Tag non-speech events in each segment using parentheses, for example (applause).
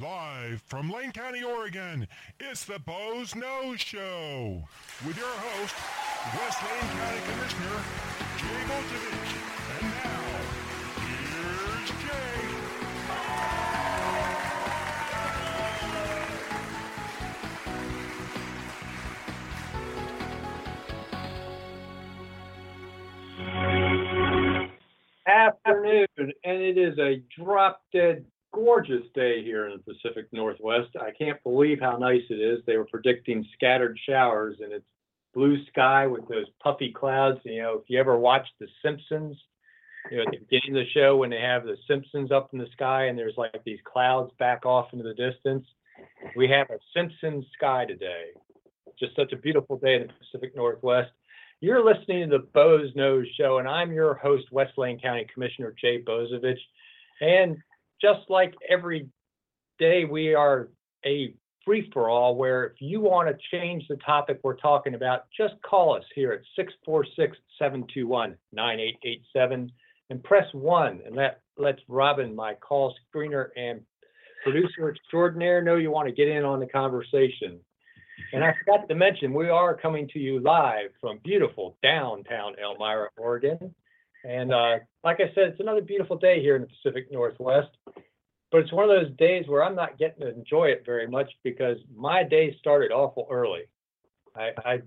Live from Lane County, Oregon, it's the Boze Noze Show with your host, West Lane County Commissioner Jay Bozievich. And now, here's Jay. afternoon, and it is a drop dead gorgeous day here in the Pacific Northwest. I can't believe how nice it is. They were predicting scattered showers, and it's blue sky with those puffy clouds. You know, if you ever watched The Simpsons, you know, at the beginning of the show when they have the Simpsons up in the sky and there's like these clouds back off into the distance, we have a Simpson sky today. Just such a beautiful day in the Pacific Northwest. You're listening to the Boze Noze Show, and I'm your host, West Lane County Commissioner Jay Bozievich. And just like every day, we are a free for all where if you want to change the topic we're talking about, just call us here at 646 721 9887 and press one. And that lets Robin, my call screener and producer extraordinaire, know you want to get in on the conversation. And I forgot to mention, we are coming to you live from beautiful downtown Elmira, Oregon. And uh, like I said, it's another beautiful day here in the Pacific Northwest. But it's one of those days where I'm not getting to enjoy it very much because my day started awful early. I, I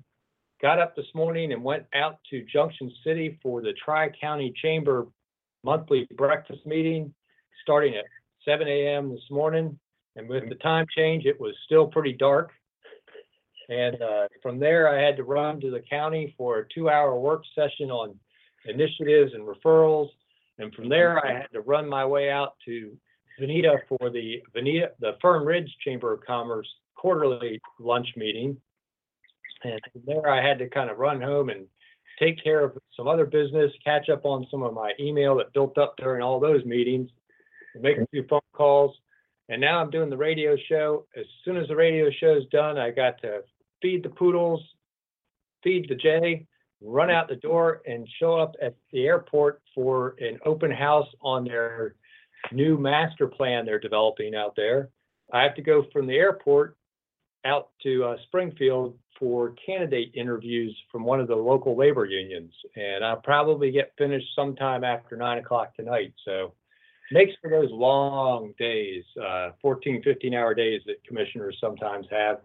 got up this morning and went out to Junction City for the Tri County Chamber monthly breakfast meeting starting at 7 a.m. this morning. And with the time change, it was still pretty dark. And uh, from there, I had to run to the county for a two-hour work session on initiatives and referrals. And from there, I had to run my way out to Veneta for the Veneta, the Fern Ridge Chamber of Commerce quarterly lunch meeting. And from there, I had to kind of run home and take care of some other business, catch up on some of my email that built up during all those meetings, make a few phone calls. And now I'm doing the radio show. As soon as the radio show's done, I got to feed the poodles, feed the jay, run out the door and show up at the airport for an open house on their new master plan they're developing out there. I have to go from the airport out to uh, Springfield for candidate interviews from one of the local labor unions. And I'll probably get finished sometime after nine o'clock tonight. So makes for those long days, uh, 14, 15 hour days that commissioners sometimes have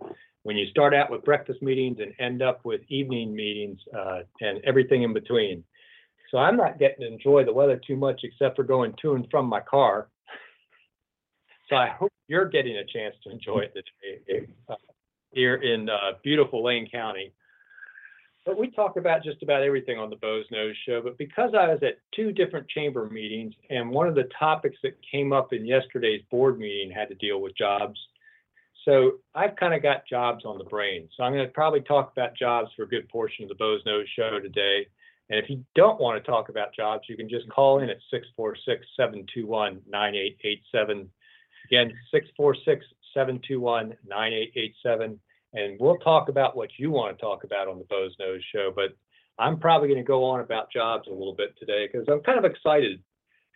when you start out with breakfast meetings and end up with evening meetings uh, and everything in between. So I'm not getting to enjoy the weather too much except for going to and from my car. So I hope you're getting a chance to enjoy it today uh, here in uh, beautiful Lane County. But we talk about just about everything on the Boze Noze Show. But because I was at two different chamber meetings, and one of the topics that came up in yesterday's board meeting had to deal with jobs. So I've kind of got jobs on the brain. So I'm going to probably talk about jobs for a good portion of the Boze Noze Show today. And if you don't want to talk about jobs, you can just call in at 646 721 9887. Again, 646 721 9887. And we'll talk about what you want to talk about on the Boze Noze Show. But I'm probably going to go on about jobs a little bit today because I'm kind of excited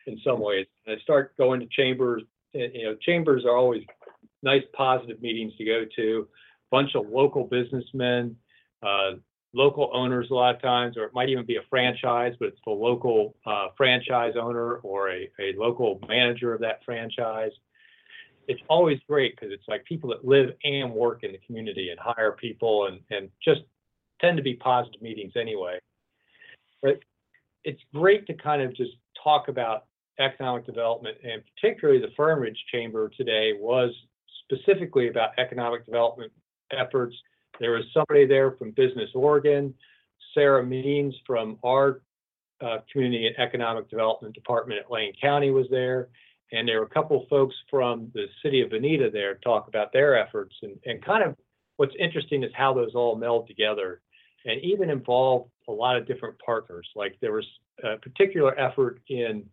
in some ways. I start going to chambers. You know, chambers are always nice, positive meetings to go to. Bunch of local businessmen, uh, local owners a lot of times, or it might even be a franchise, but it's the local uh, franchise owner or a, a local manager of that franchise. It's always great because it's like people that live and work in the community and hire people and, and just tend to be positive meetings anyway. But it's great to kind of just talk about economic development, and particularly the Fern Ridge Chamber today was specifically about economic development efforts. There was somebody there from Business Oregon, Sarah Means from our uh, Community and Economic Development Department at Lane County was there. And there were a couple folks from the city of Veneta there to talk about their efforts. And, and kind of what's interesting is how those all meld together and even involve a lot of different partners. Like there was a particular effort in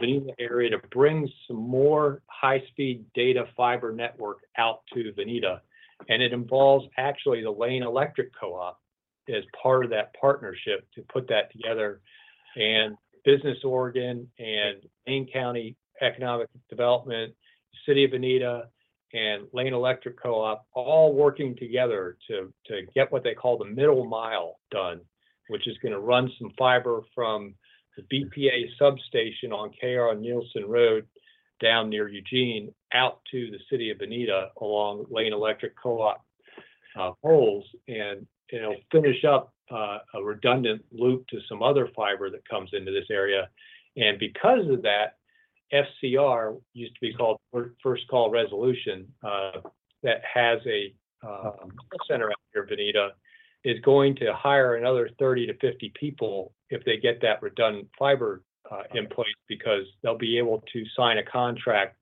the area to bring some more high-speed data fiber network out to Veneta. And it involves actually the Lane Electric Co-op as part of that partnership to put that together. And Business Oregon and Lane County Economic Development, City of Veneta, and Lane Electric Co-op all working together to, to get what they call the middle mile done, which is going to run some fiber from the BPA substation on KR Nielsen Road down near Eugene out to the city of Veneta along Lane Electric Co-op uh, poles, and it'll finish up uh, a redundant loop to some other fiber that comes into this area. And because of that, FCR used to be called First Call Resolution uh, that has a um, center out here, Veneta, is going to hire another 30 to 50 people if they get that redundant fiber uh, in place because they'll be able to sign a contract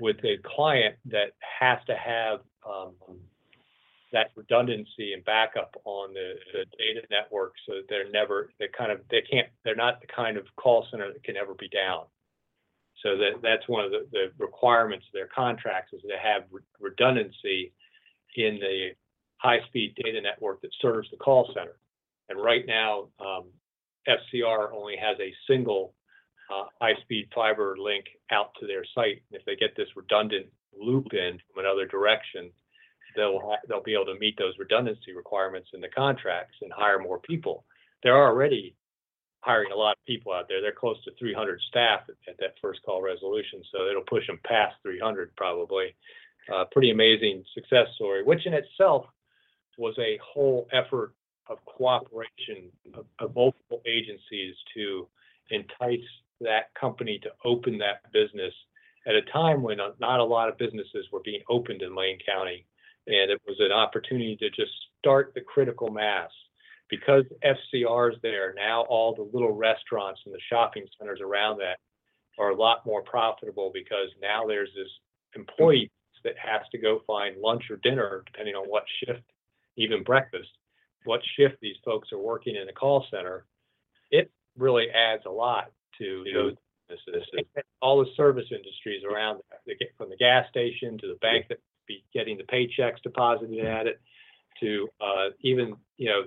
with a client that has to have um, that redundancy and backup on the, the data network so that they're never they kind of they can't they're not the kind of call center that can ever be down so that that's one of the, the requirements of their contracts is to have re- redundancy in the high-speed data network that serves the call center. And right now, um, FCR only has a single uh, high-speed fiber link out to their site. If they get this redundant loop in from another direction, they'll be able to meet those redundancy requirements in the contracts and hire more people. They're already hiring a lot of people out there. They're close to 300 staff at, at that first call resolution, so it'll push them past 300 probably. Uh, pretty amazing success story, which in itself was a whole effort of cooperation of, of multiple agencies to entice that company to open that business at a time when not a lot of businesses were being opened in Lane County. And it was an opportunity to just start the critical mass because FCR's there, now all the little restaurants and the shopping centers around that are a lot more profitable because now there's this employee that has to go find lunch or dinner, depending on what shift, even breakfast, what shift these folks are working in the call center. It really adds a lot to those businesses. All the service industries around from the gas station to the bank that be getting the paychecks deposited at it, to uh, even you know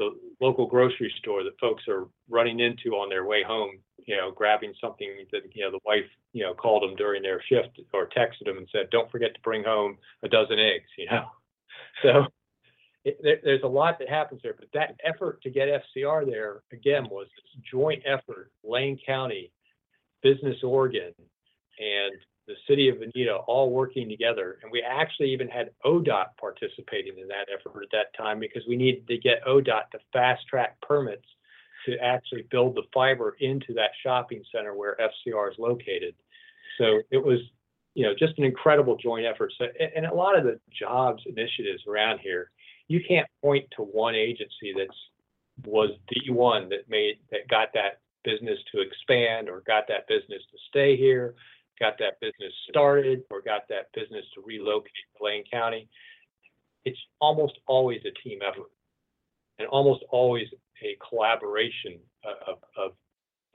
the local grocery store that folks are running into on their way home, you know, grabbing something that, you know, the wife, you know, called them during their shift or texted them and said, don't forget to bring home a dozen eggs, you know? (laughs) So it, there, there's a lot that happens there, but that effort to get FCR there, again, was this joint effort, Lane County, Business Oregon, and the city of Veneta all working together. And we actually even had ODOT participating in that effort at that time because we needed to get ODOT to fast track permits to actually build the fiber into that shopping center where FCR is located. So it was, you know, just an incredible joint effort. So, and a lot of the jobs initiatives around here, you can't point to one agency that's was the one that made that got that business to expand or got that business to stay here got that business started or got that business to relocate to Lane County, it's almost always a team effort and almost always a collaboration of, of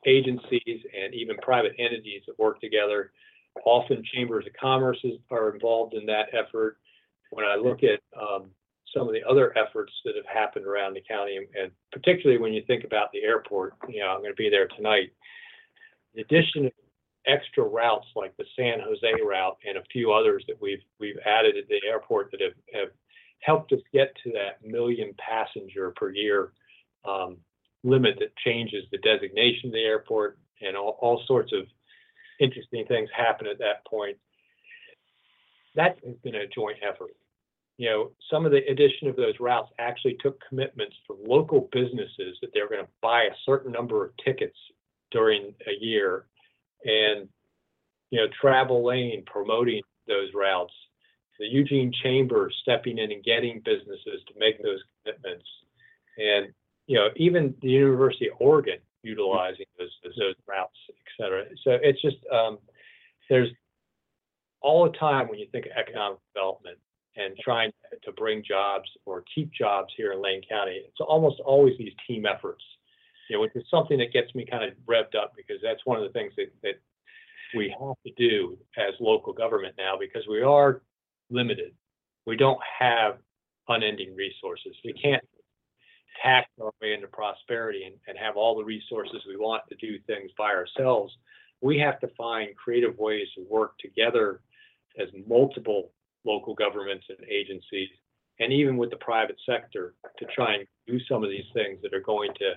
agencies and even private entities that work together. Often chambers of commerce are involved in that effort. When I look at um, some of the other efforts that have happened around the county, and particularly when you think about the airport, you know, I'm going to be there tonight. In addition extra routes like the San Jose route and a few others that we've we've added at the airport that have, have helped us get to that million passenger per year um, limit that changes the designation of the airport and all, all sorts of interesting things happen at that point. That has been a joint effort. You know, some of the addition of those routes actually took commitments from local businesses that they were going to buy a certain number of tickets during a year. And, you know, Travel Lane promoting those routes, the Eugene Chamber stepping in and getting businesses to make those commitments. And, you know, even the University of Oregon utilizing those, those routes, et cetera. So it's just, um, there's all the time when you think of economic development and trying to bring jobs or keep jobs here in Lane County, it's almost always these team efforts, you know, which is something that gets me kind of revved up because that's one of the things that, that we have to do as local government now because we are limited. We don't have unending resources. We can't tax our way into prosperity and, and have all the resources we want to do things by ourselves. We have to find creative ways to work together as multiple local governments and agencies, and even with the private sector to try and do some of these things that are going to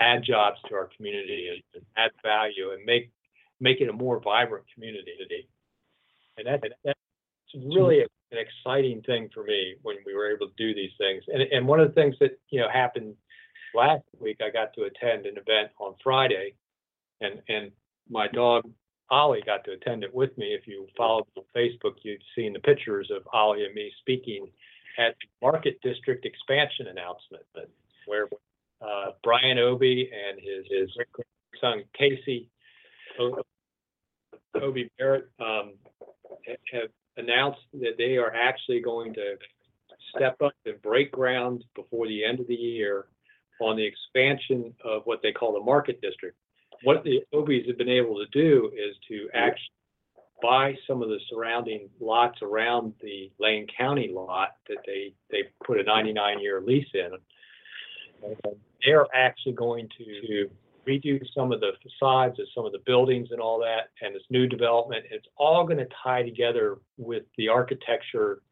add jobs to our community and add value and make make it a more vibrant community. And that, that's really an exciting thing for me when we were able to do these things. And, and one of the things that you know happened last week, I got to attend an event on Friday, and and my dog Ollie got to attend it with me. If you followed on Facebook, you've seen the pictures of Ollie and me speaking at the Market District expansion announcement, where uh, Brian Obie and his his son Casey Obie Barrett um, have announced that they are actually going to step up and break ground before the end of the year on the expansion of what they call the Market District. What the Obies have been able to do is to actually buy some of the surrounding lots around the Lane County lot that they, they put a 99 year lease in. They're actually going to redo some of the facades of some of the buildings and all that, and this new development. It's all going to tie together with the architecture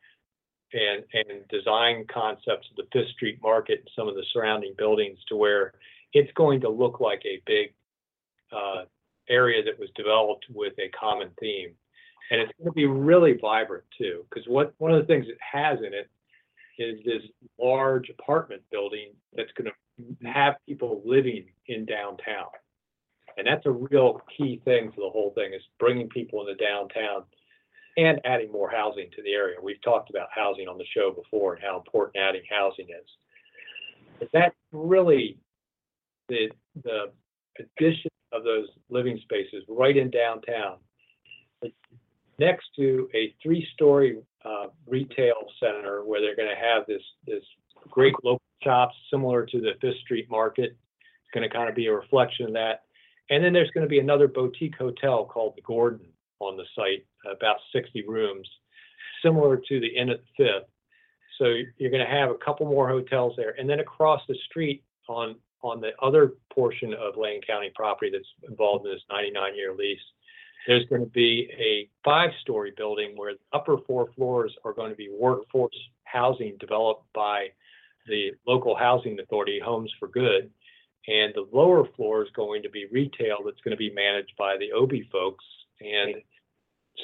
and and design concepts of the Fifth Street Market and some of the surrounding buildings to where it's going to look like a big uh, area that was developed with a common theme. And it's going to be really vibrant too, because what one of the things it has in it is this large apartment building that's going to have people living in downtown. And that's a real key thing for the whole thing is bringing people into downtown and adding more housing to the area. We've talked about housing on the show before and how important adding housing is. But that's really the the addition of those living spaces right in downtown next to a three-story uh, retail center where they're going to have this this great local shops similar to the Fifth Street Market. It's going to kind of be a reflection of that. And then there's going to be another boutique hotel called the Gordon on the site, about 60 rooms, similar to the Inn at the Fifth. So you're going to have a couple more hotels there. And then across the street on on the other portion of Lane County property that's involved in this 99 year lease, there's going to be a five story building where the upper four floors are going to be workforce housing developed by the local housing authority, Homes for Good. And the lower floor is going to be retail that's going to be managed by the Obie folks. And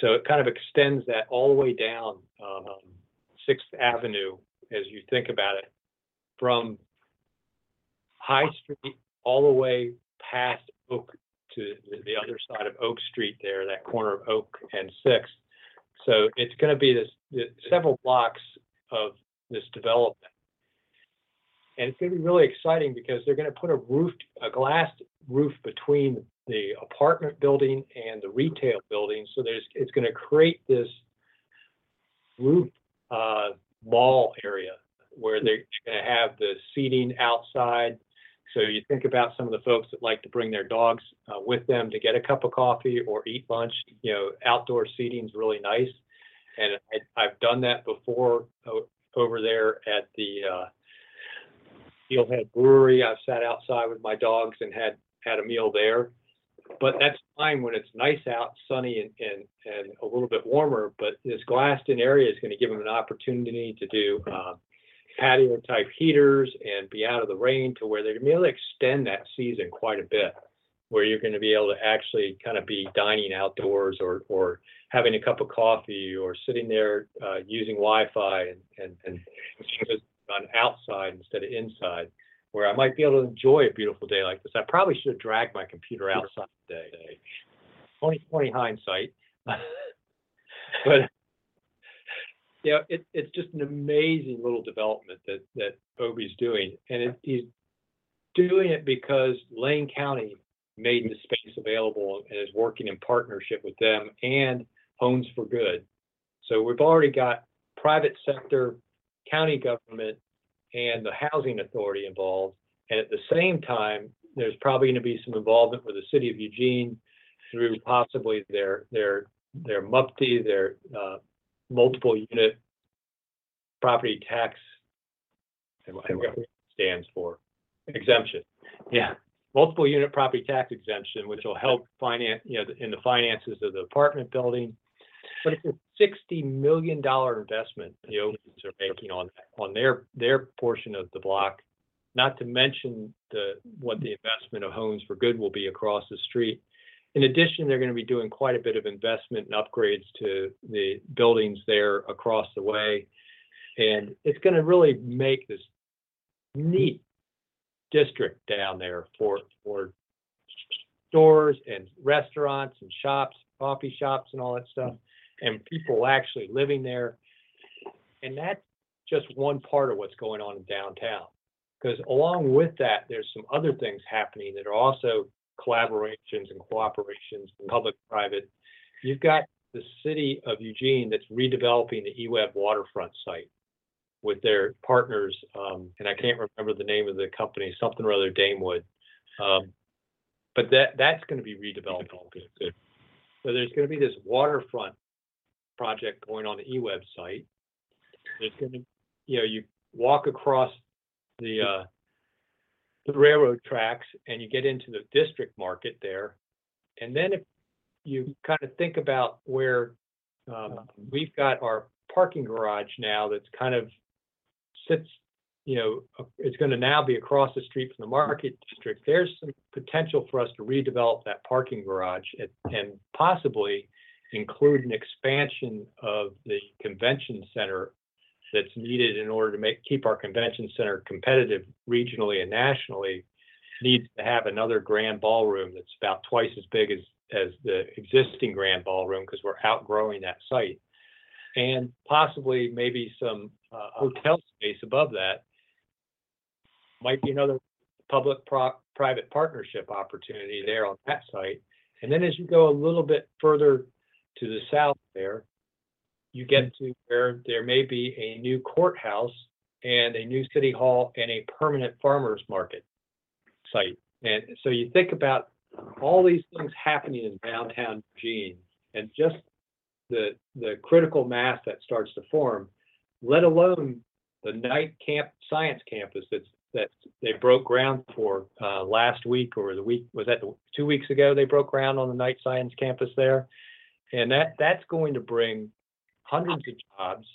so it kind of extends that all the way down um, Sixth Avenue as you think about it from High Street all the way past Oak to the other side of Oak Street there, that corner of Oak and Sixth. So it's going to be this several blocks of this development and it's going to be really exciting because they're going to put a roof, a glass roof between the apartment building and the retail building. So there's, it's going to create this roof uh, mall area where they're going to have the seating outside. So you think about some of the folks that like to bring their dogs uh, with them to get a cup of coffee or eat lunch. You know, outdoor seating is really nice, and I, have done that before over there at the uh, Steelhead Brewery. I've sat outside with my dogs and had had a meal there. But that's fine when it's nice out, sunny, and, and, and a little bit warmer. But this glassed in area is going to give them an opportunity to do uh, patio type heaters and be out of the rain to where they're going to be able to extend that season quite a bit. where you're going to be able to actually kind of be dining outdoors or, or having a cup of coffee or sitting there uh, using Wi-Fi and, and, and just on outside instead of inside, where I might be able to enjoy a beautiful day like this. I probably should have dragged my computer outside today. 2020 hindsight. (laughs) but yeah, it, it's just an amazing little development that, that Obie's doing. And it, he's doing it because Lane County made the space available and is working in partnership with them and Homes for Good. So we've already got private sector, county government, and the housing authority involved. And at the same time, there's probably going to be some involvement with the city of Eugene through possibly their their their MUPTE, their uh, multiple unit property tax. and what it stands for exemption. Yeah, multiple unit property tax exemption, which will help finance, you know, in the finances of the apartment building. But it's a sixty million dollar investment the Oaks are making on, on their, their portion of the block. Not to mention the, what the investment of Homes for Good will be across the street. In addition, they're gonna be doing quite a bit of investment and upgrades to the buildings there across the way. And it's gonna really make this neat district down there for stores and restaurants and shops, coffee shops and all that stuff, and people actually living there. And that's just one part of what's going on in downtown. Because along with that, there's some other things happening that are also collaborations and cooperations, public-private. You've got the city of Eugene that's redeveloping the eWeb waterfront site with their partners, um, and I can't remember the name of the company, something or other Damewood. Um, but that, that's gonna be redeveloped. So there's gonna be this waterfront project going on the eWeb site. There's gonna, you know, you walk across the, uh, the railroad tracks and you get into the district market there. And then if you kind of think about where, um, we've got our parking garage now that's kind of sits, you know, it's gonna now be across the street from the market district. There's some potential for us to redevelop that parking garage and, and possibly include an expansion of the convention center that's needed in order to make, keep our convention center competitive regionally and nationally, needs to have another grand ballroom that's about twice as big as, as the existing grand ballroom, because we're outgrowing that site. And possibly maybe some, uh, hotel space above that. Might be another public pro, private partnership opportunity there on that site. And then as you go a little bit further to the south there, you get to where there may be a new courthouse and a new city hall and a permanent farmers market site. And so you think about all these things happening in downtown Eugene and just the, the critical mass that starts to form, let alone the Knight camp, science campus that's, that they broke ground for, uh, last week or the week, was that the- two weeks ago? They broke ground on the Knight science campus there. And that, that's going to bring hundreds of jobs.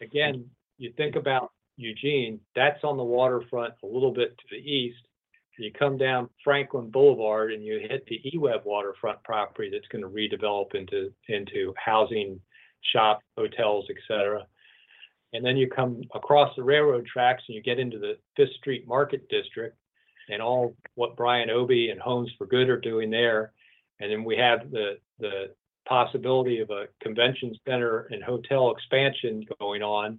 Again, you think about Eugene, that's on the waterfront a little bit to the east. You come down Franklin Boulevard and you hit the eWeb waterfront property that's gonna redevelop into, into housing, shop, hotels, et cetera. And then you come across the railroad tracks and you get into the Fifth Street Market District and all what Brian Obie and Homes for Good are doing there. And then we have the, the possibility of a convention center and hotel expansion going on.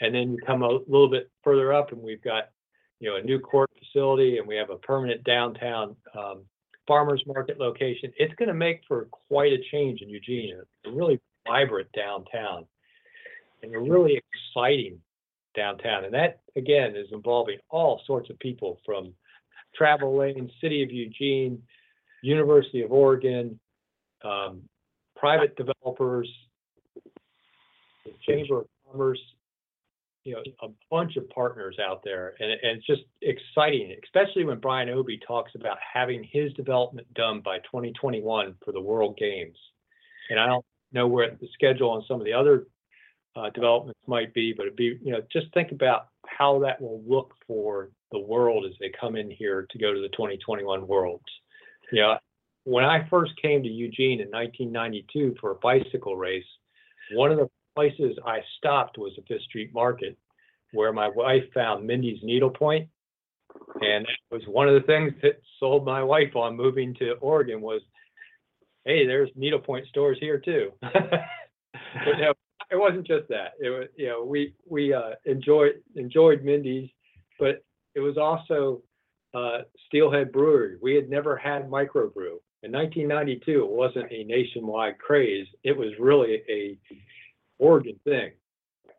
And then you come a little bit further up and we've got, you know, a new court facility and we have a permanent downtown um, farmers market location. It's going to make for quite a change in Eugene. It's a really vibrant downtown and a really exciting downtown. And that, again, is involving all sorts of people from Travel Lane, City of Eugene, University of Oregon, um, private developers, the Chamber of Commerce, you know, a bunch of partners out there. And, and it's just exciting, especially when Brian Obie talks about having his development done by 2021 for the World Games. And I don't know where the schedule on some of the other uh, developments might be, but it'd be, you know, just think about how that will look for the world as they come in here to go to the 2021 Worlds. You know, when I first came to Eugene in 1992 for a bicycle race, one of the places I stopped was at Fifth Street Market, where my wife found Mindy's needlepoint. And it was one of the things that sold my wife on moving to Oregon was, hey, there's needlepoint stores here too. (laughs) but no, it wasn't just that. It was, you know, we we uh, enjoyed enjoyed Mindy's, but it was also uh, Steelhead Brewery. We had never had microbrew. In 1992, it wasn't a nationwide craze. It was really a Oregon thing,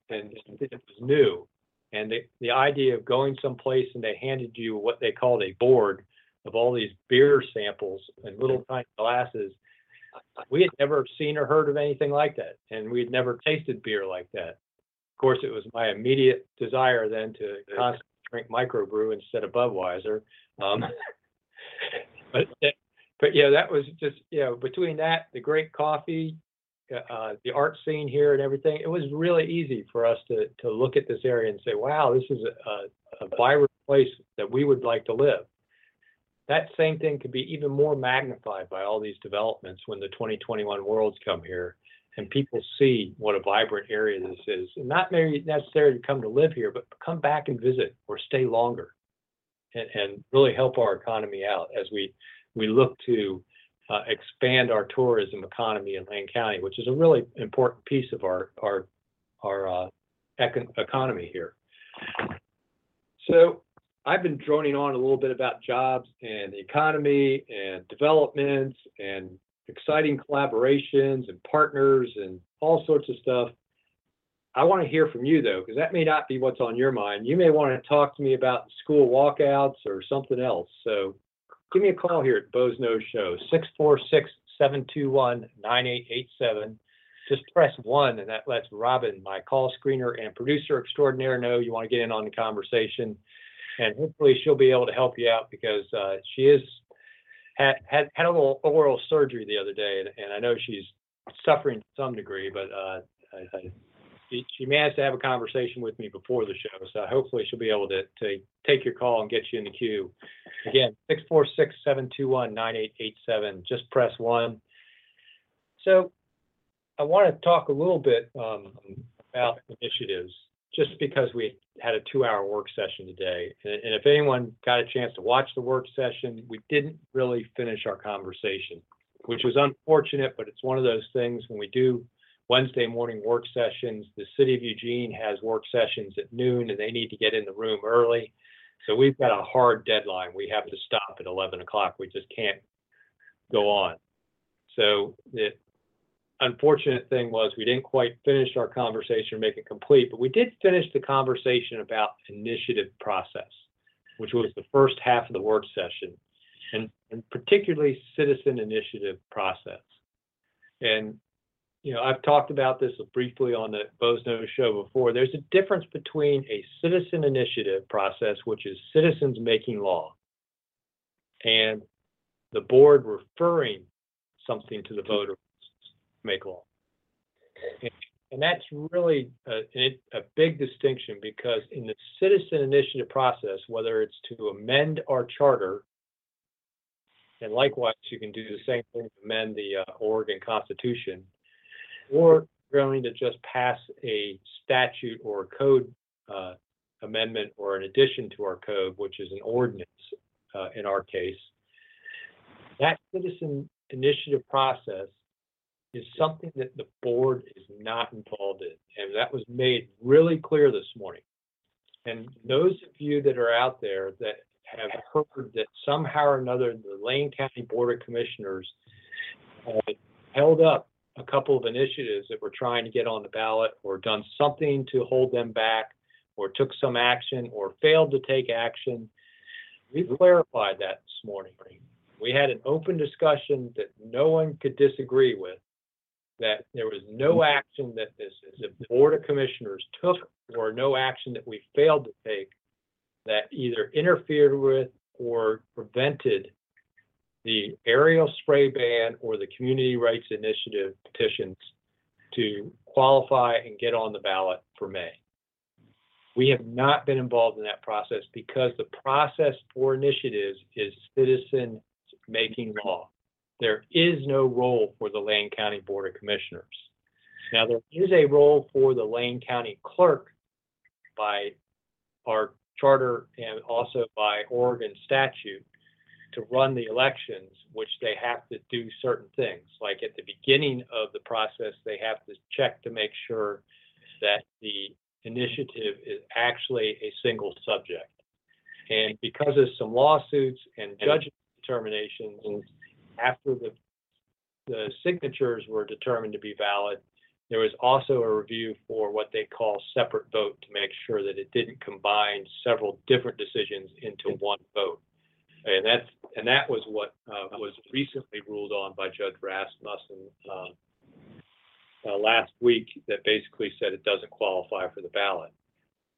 and it was new. And the, the idea of going someplace and they handed you what they called a board of all these beer samples in little tiny glasses. We had never seen or heard of anything like that, and we had never tasted beer like that. Of course, it was my immediate desire then to constantly drink microbrew instead of Budweiser. Um, (laughs) but but yeah, that was just you know between that, the great coffee, uh, the art scene here, and everything. It was really easy for us to to look at this area and say, wow, this is a, a vibrant place that we would like to live. That same thing could be even more magnified by all these developments when the 2021 worlds come here and people see what a vibrant area this is. And not maybe necessarily to come to live here, but come back and visit or stay longer and, and really help our economy out as we, we look to uh, expand our tourism economy in Lane County, which is a really important piece of our, our, our uh, econ- economy here. So I've been droning on a little bit about jobs and the economy and developments and exciting collaborations and partners and all sorts of stuff. I want to hear from you though, because that may not be what's on your mind. You may want to talk to me about school walkouts or something else. So give me a call here at Boze Noze Show, 646 721 9887. Just press one, and that lets Robin, my call screener and producer extraordinaire, know you want to get in on the conversation. And hopefully, she'll be able to help you out because uh, she is had, had had a little oral surgery the other day, and, and I know she's suffering to some degree, but uh, I, I, she, managed to have a conversation with me before the show, so hopefully she'll be able to, to take your call and get you in the queue. Again, 646-721-9887, just press one. So I want to talk a little bit um, about initiatives, just because we had a two-hour work session today. And, and if anyone got a chance to watch the work session, we didn't really finish our conversation, which was unfortunate, but it's one of those things when we do Wednesday morning work sessions, the city of Eugene has work sessions at noon and they need to get in the room early. So we've got a hard deadline. We have to stop at 11 o'clock. We just can't go on. So the unfortunate thing was we didn't quite finish our conversation, make it complete, but we did finish the conversation about initiative process, which was the first half of the work session, and, and particularly citizen initiative process. And you know, I've talked about this briefly on the Boze Noze show before. There's a difference between a citizen initiative process, which is citizens making law, and the board referring something to the voters to make law. And, and that's really a, a big distinction because in the citizen initiative process, whether it's to amend our charter, and likewise, you can do the same thing to amend the uh, Oregon Constitution or going to just pass a statute or code uh, amendment or an addition to our code, which is an ordinance uh, in our case, that citizen initiative process is something that the board is not involved in. And that was made really clear this morning. And those of you that are out there that have heard that somehow or another the Lane County Board of Commissioners uh, held up a couple of initiatives that were trying to get on the ballot or done something to hold them back or took some action or failed to take action. We clarified that this morning. We had an open discussion that no one could disagree with, that there was no mm-hmm. action that this the Board of Commissioners took or no action that we failed to take that either interfered with or prevented the aerial spray ban or the community rights initiative petitions to qualify and get on the ballot for May. We have not been involved in that process because the process for initiatives is citizen making law. There is no role for the Lane County Board of Commissioners. Now, there is a role for the Lane County Clerk by our charter and also by Oregon statute to run the elections, which they have to do certain things. Like at the beginning of the process, they have to check to make sure that the initiative is actually a single subject. And because of some lawsuits and judge determinations, after the the signatures were determined to be valid, there was also a review for what they call separate vote to make sure that it didn't combine several different decisions into one vote. And that's and that was what uh, was recently ruled on by Judge Rasmussen um, uh, last week. That basically said it doesn't qualify for the ballot.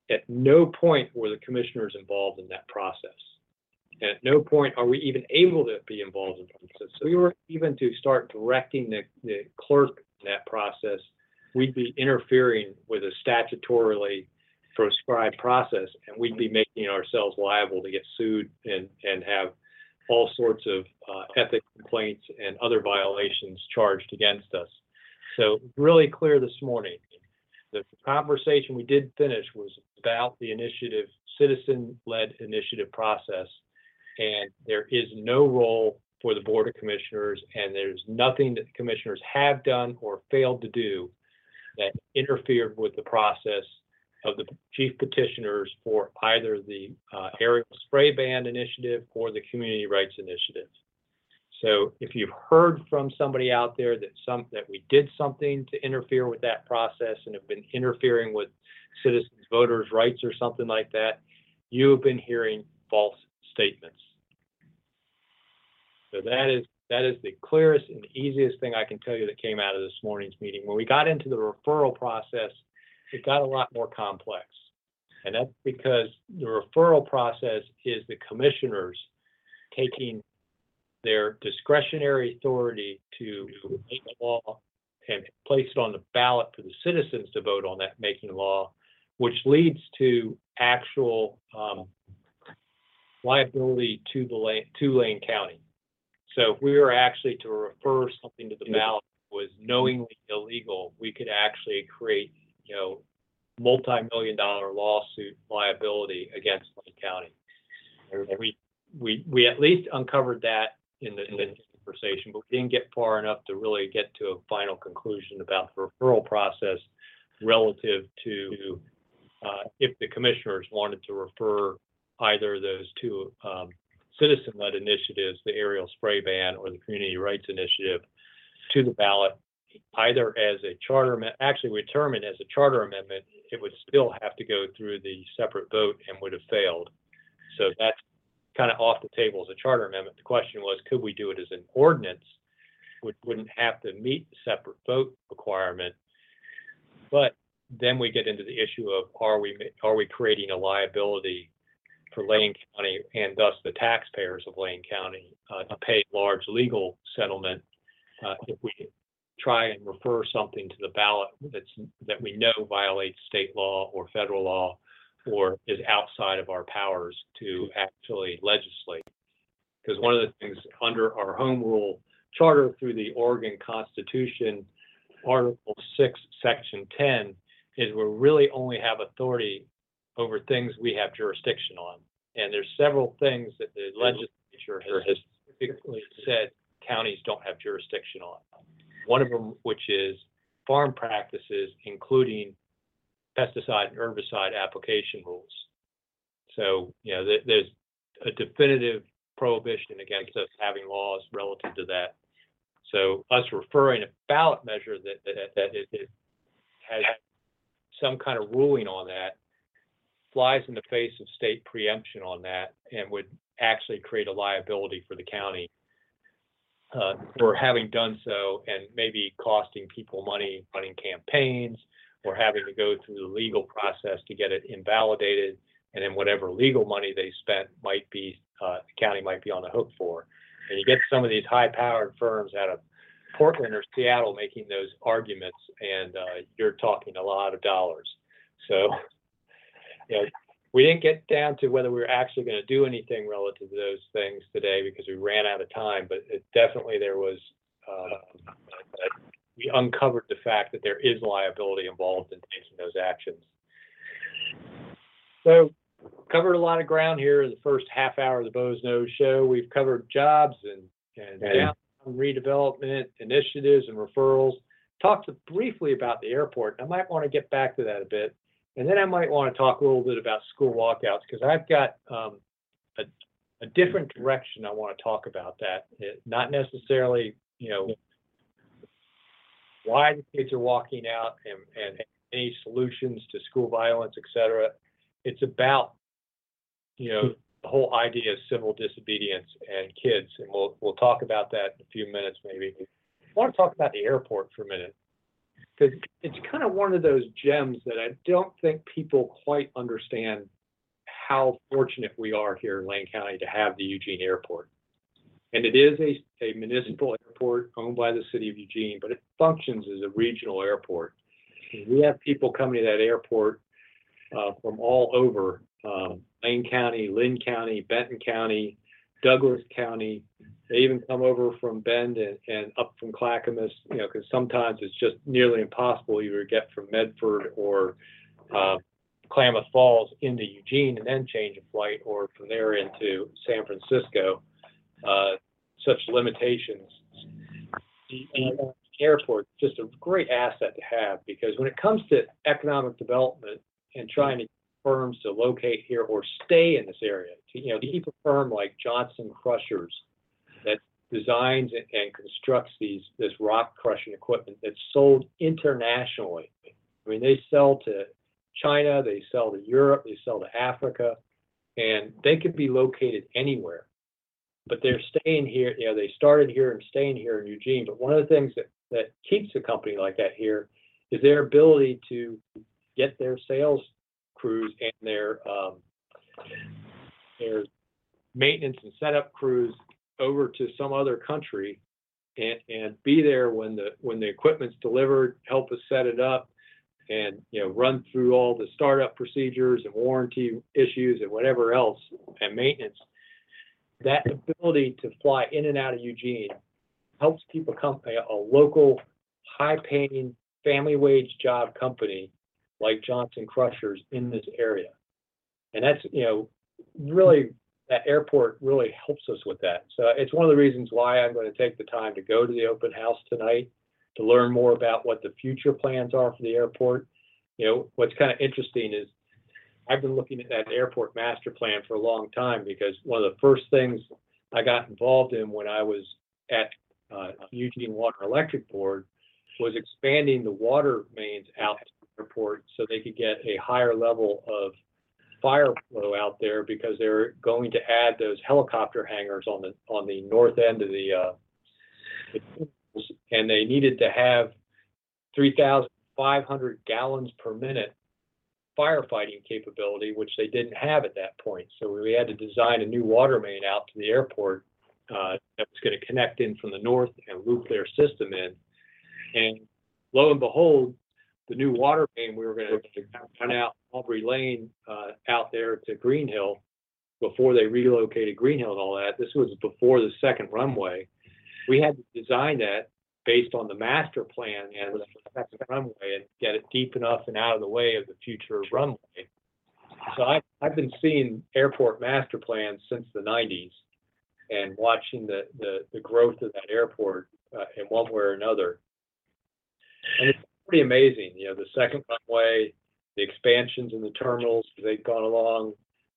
At no point were the commissioners involved in that process. And at no point are we even able to be involved in process. So we were even to start directing the, the clerk in that process, we'd be interfering with a statutorily prescribed process, and we'd be making ourselves liable to get sued and, and have all sorts of uh, ethics complaints and other violations charged against us. So really clear this morning. The conversation we did finish was about the initiative, citizen-led initiative process, and there is no role for the Board of Commissioners, and there's nothing that the commissioners have done or failed to do that interfered with the process of the chief petitioners for either the uh, aerial spray ban initiative or the community rights initiative. So if you've heard from somebody out there that some that we did something to interfere with that process and have been interfering with citizens voters rights or something like that, you have been hearing false statements. So that is that is the clearest and easiest thing I can tell you that came out of this morning's meeting. When we got into the referral process, it got a lot more complex. And that's because the referral process is the commissioners taking their discretionary authority to make a law and place it on the ballot for the citizens to vote on that making law, which leads to actual um, liability to the Lane, to Lane County. So if we were actually to refer something to the ballot was knowingly illegal, we could actually create you know, multi-million dollar lawsuit liability against Lane County. And we, we, we at least uncovered that in the, in the conversation, but we didn't get far enough to really get to a final conclusion about the referral process relative to uh, if the commissioners wanted to refer either of those two um, citizen-led initiatives, the aerial spray ban or the community rights initiative, to the ballot either as a charter, actually we determined as a charter amendment, it would still have to go through the separate vote and would have failed. So that's kind of off the table as a charter amendment. The question was, could we do it as an ordinance, which wouldn't have to meet the separate vote requirement? But then we get into the issue of are we are we creating a liability for Lane County and thus the taxpayers of Lane County uh, to pay large legal settlement uh, if we try and refer something to the ballot that's that we know violates state law or federal law or is outside of our powers to actually legislate. Because one of the things under our home rule charter through the Oregon Constitution, Article 6, Section 10, is we really only have authority over things we have jurisdiction on. And there's several things that the legislature has specifically said counties don't have jurisdiction on. One of them, which is farm practices, including pesticide and herbicide application rules. So, you know, there's a definitive prohibition against us having laws relative to that. So us referring a ballot measure that, that, that it, it has some kind of ruling on that flies in the face of state preemption on that and would actually create a liability for the county for having done so and maybe costing people money running campaigns or having to go through the legal process to get it invalidated. And then whatever legal money they spent might be, uh, the county might be on the hook for. And you get some of these high powered firms out of Portland or Seattle making those arguments, and uh, you're talking a lot of dollars. So (laughs) we didn't get down to whether we were actually going to do anything relative to those things today because we ran out of time, but it definitely there was, uh, we uncovered the fact that there is liability involved in taking those actions. So covered a lot of ground here in the first half hour of the Boze Noze show. We've covered jobs and, and downtown redevelopment initiatives and referrals. Talked briefly about the airport. I might want to get back to that a bit. And then I might want to talk a little bit about school walkouts because I've got um, a, a different direction I want to talk about that. It, not necessarily, you know, why the kids are walking out and, and any solutions to school violence, et cetera. It's about, you know, the whole idea of civil disobedience and kids, and we'll we'll talk about that in a few minutes, maybe. I want to talk about the airport for a minute because it's kind of one of those gems that I don't think people quite understand how fortunate we are here in Lane County to have the Eugene Airport. And it is a, a municipal airport owned by the city of Eugene, but it functions as a regional airport. We have people coming to that airport uh, from all over um, Lane County, Linn County, Benton County, Douglas County. They even come over from Bend and, and up from Clackamas, you know, because sometimes it's just nearly impossible either to get from Medford or uh, Klamath Falls into Eugene and then change a flight, or from there into San Francisco. Uh, such limitations. The, the airport just a great asset to have because when it comes to economic development and trying to firms to locate here or stay in this area. To, you know, to keep a firm like Johnson Crushers that designs and, constructs these this rock crushing equipment that's sold internationally. I mean, they sell to China, they sell to Europe, they sell to Africa, and they could be located anywhere. But they're staying here, you know, they started here and staying here in Eugene. But one of the things that, that keeps a company like that here is their ability to get their sales crews and their um, their maintenance and setup crews over to some other country and and be there when the when the equipment's delivered, help us set it up, and you know run through all the startup procedures and warranty issues and whatever else and maintenance. That ability to fly in and out of Eugene helps keep a company a local, high-paying, family wage job company like Johnson Crushers in this area. And that's, you know, really, that airport really helps us with that. So it's one of the reasons why I'm going to take the time to go to the open house tonight to learn more about what the future plans are for the airport. You know, what's kind of interesting is I've been looking at that airport master plan for a long time because one of the first things I got involved in when I was at uh, Eugene Water Electric Board was expanding the water mains out to the airport so they could get a higher level of fire flow out there because they're going to add those helicopter hangars on the on the north end of the uh, and they needed to have 3,500 gallons per minute firefighting capability, which they didn't have at that point. So we had to design a new water main out to the airport uh, that was going to connect in from the north and loop their system in. And lo and behold, the new water main, we were gonna run out Awbrey Lane, uh, out there to Green Hill before they relocated Green Hill and all that. This was before the second runway. We had to design that based on the master plan and the second runway and get it deep enough and out of the way of the future runway. So I, I've been seeing airport master plans since the nineties and watching the, the, the growth of that airport, uh, in one way or another. And it's pretty amazing. You know, the second runway, the expansions in the terminals, they've gone along.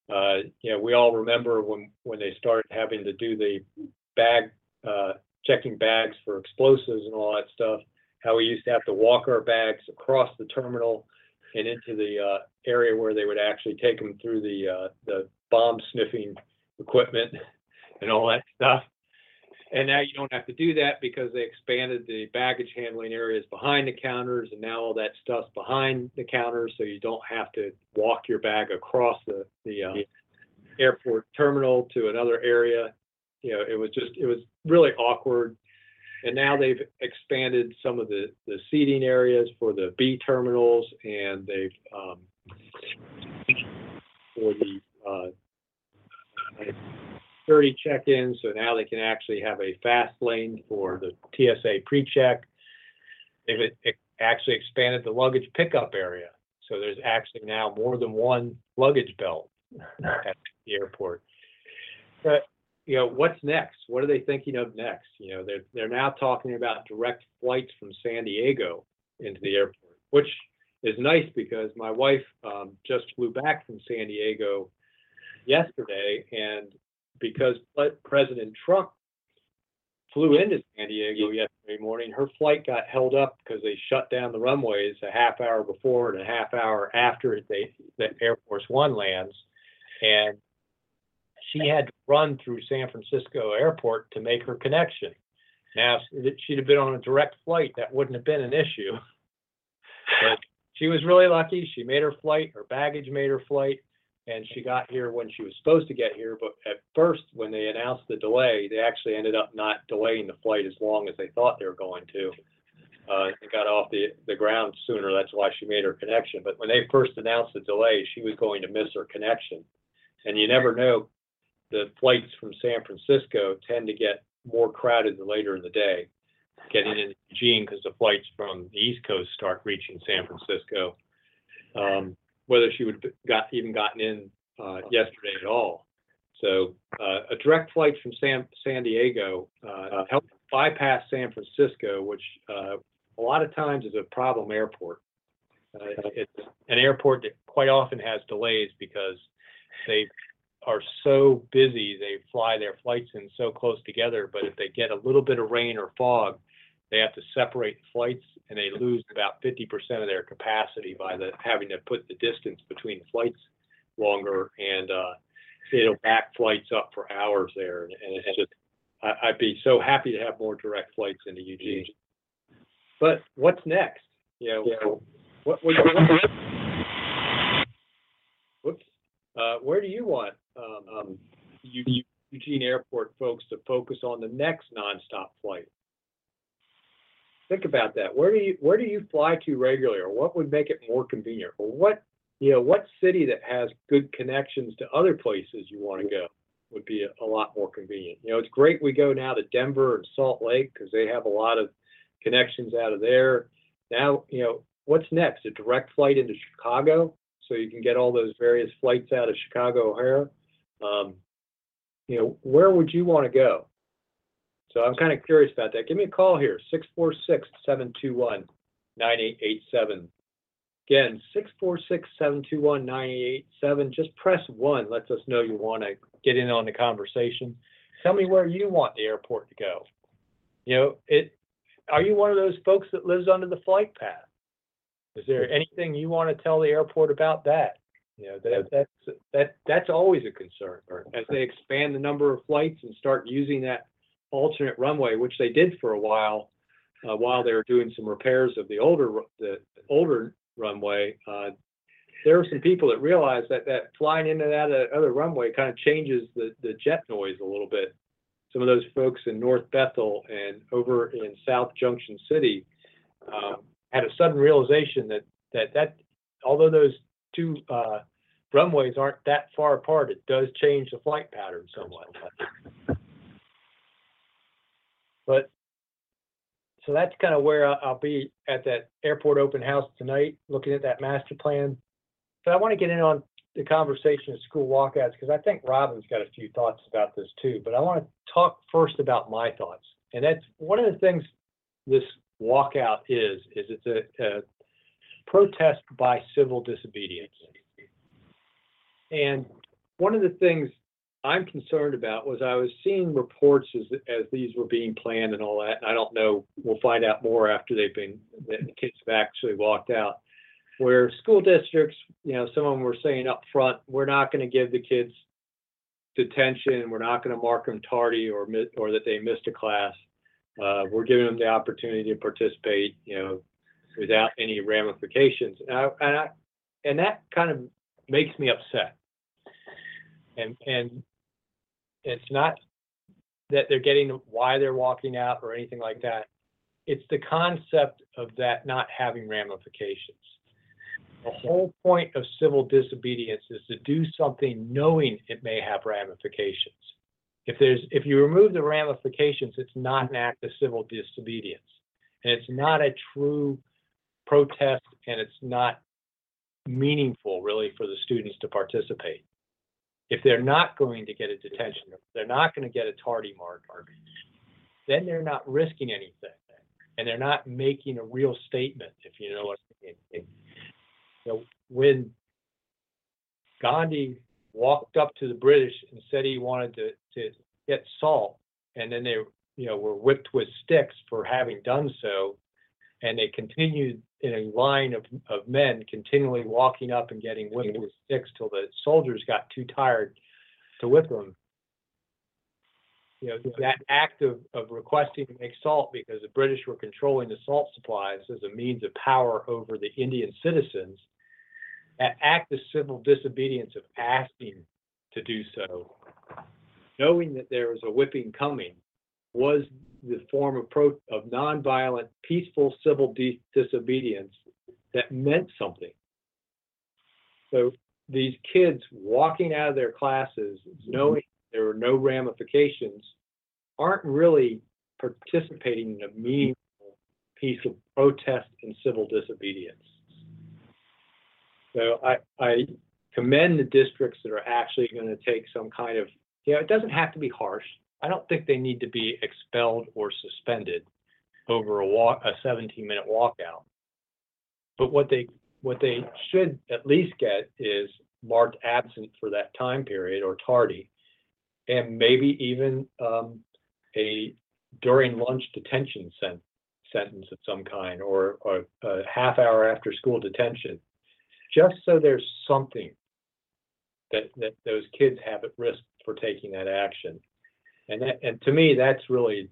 Uh, you know, we all remember when, when they started having to do the bag, uh, checking bags for explosives and all that stuff, how we used to have to walk our bags across the terminal and into the uh, area where they would actually take them through the uh, the bomb sniffing equipment (laughs) and all that stuff. And now you don't have to do that because they expanded the baggage handling areas behind the counters and now all that stuff's behind the counters. So you don't have to walk your bag across the, the uh, airport terminal to another area. You know, it was just, it was really awkward. And now they've expanded some of the, the seating areas for the B terminals and they've um, for the uh, security check-in, so now they can actually have a fast lane for the TSA pre-check. They've e- actually expanded the luggage pickup area, so there's actually now more than one luggage belt (laughs) at the airport. But, you know, what's next? What are they thinking of next? You know, they're, they're now talking about direct flights from San Diego into the airport, which is nice because my wife um, just flew back from San Diego yesterday, and because President Trump flew into San Diego yesterday morning, her flight got held up because they shut down the runways a half hour before and a half hour after they the Air Force One lands, and she had to run through San Francisco Airport to make her connection. Now, if she'd have been on a direct flight, that wouldn't have been an issue. (laughs) But she was really lucky. She made her flight, her baggage made her flight, and she got here when she was supposed to get here. But at first, when they announced the delay, they actually ended up not delaying the flight as long as they thought they were going to. Uh, they got off the, the ground sooner. That's why she made her connection. But when they first announced the delay, she was going to miss her connection. And you never know, the flights from San Francisco tend to get more crowded later in the day, getting into Eugene because the flights from the East Coast start reaching San Francisco. Um, whether she would have got even gotten in uh, yesterday at all. So uh, a direct flight from San San Diego uh, helped bypass San Francisco, which uh, a lot of times is a problem airport. Uh, it's an airport that quite often has delays because they are so busy. They fly their flights in so close together, but if they get a little bit of rain or fog, they have to separate flights and they lose about 50% of their capacity by the having to put the distance between flights longer and uh, it'll back flights up for hours there. And, and it's just, I, I'd be so happy to have more direct flights into Eugene. But what's next? You know, what, what, what, whoops, uh, where do you want um, um, Eugene Airport folks to focus on the next nonstop flight? Think about that. Where do you where do you fly to regularly, or what would make it more convenient, or what you know what city that has good connections to other places you want to go would be a, a lot more convenient. You know, it's great we go now to Denver and Salt Lake because they have a lot of connections out of there. Now, you know, what's next? A direct flight into Chicago, so you can get all those various flights out of Chicago O'Hare. Um, you know, where would you want to go? So I'm kind of curious about that. Give me a call here, 646-721-9887. Again, 646-721-9887. Just press one, lets us know you want to get in on the conversation. Tell me where you want the airport to go. You know, it, are you one of those folks that lives under the flight path? Is there anything you want to tell the airport about that? You know, that, that's, that, that's always a concern. As they expand the number of flights and start using that alternate runway, which they did for a while, uh, while they were doing some repairs of the older, the older runway, uh, there were some people that realized that, that flying into that uh, other runway kind of changes the, jet noise a little bit. Some of those folks in North Bethel and over in South Junction City, um, had a sudden realization that, that, that, although those two, runways aren't that far apart, it does change the flight pattern somewhat. But, so that's kind of where I'll be at that airport open house tonight, looking at that master plan. But I want to get in on the conversation of school walkouts, because I think Robin's got a few thoughts about this too. But I want to talk first about my thoughts. And that's, one of the things this walkout is, is it's a, a protest by civil disobedience. And one of the things I'm concerned about was I was seeing reports as, as these were being planned and all that. And I don't know, we'll find out more after they've been, the kids have actually walked out. Where school districts, you know, some of them were saying up front, we're not going to give the kids detention, we're not going to mark them tardy or or that they missed a class. Uh, we're giving them the opportunity to participate, you know, without any ramifications. And I, and I, and that kind of makes me upset. And, and it's not that they're getting why they're walking out or anything like that. It's the concept of that not having ramifications. The whole point of civil disobedience is to do something knowing it may have ramifications. If there's if you remove the ramifications, it's not an act of civil disobedience. And it's not a true protest and it's not meaningful really for the students to participate. If they're not going to get a detention, they're not going to get a tardy mark, then they're not risking anything and they're not making a real statement, if you know what I mean. You know, when Gandhi walked up to the British and said he wanted to, to get salt, and then they you know were whipped with sticks for having done so, and they continued in a line of, of men continually walking up and getting whipped with sticks till the soldiers got too tired to whip them. You know, that act of, of requesting to make salt because the British were controlling the salt supplies as a means of power over the Indian citizens, that act of civil disobedience of asking to do so, knowing that there was a whipping coming, was the form of, pro, of nonviolent, peaceful civil di- disobedience that meant something. So these kids walking out of their classes, knowing there were no ramifications, aren't really participating in a meaningful piece of protest and civil disobedience. So I, I commend the districts that are actually going to take some kind of, you know, it doesn't have to be harsh. I don't think they need to be expelled or suspended over a walk, a 17 minute walkout. But what they what they should at least get is marked absent for that time period or tardy, and maybe even um, a during lunch detention sen- sentence of some kind or, or a half hour after school detention, just so there's something that, that those kids have at risk for taking that action. And that, and to me, that's really,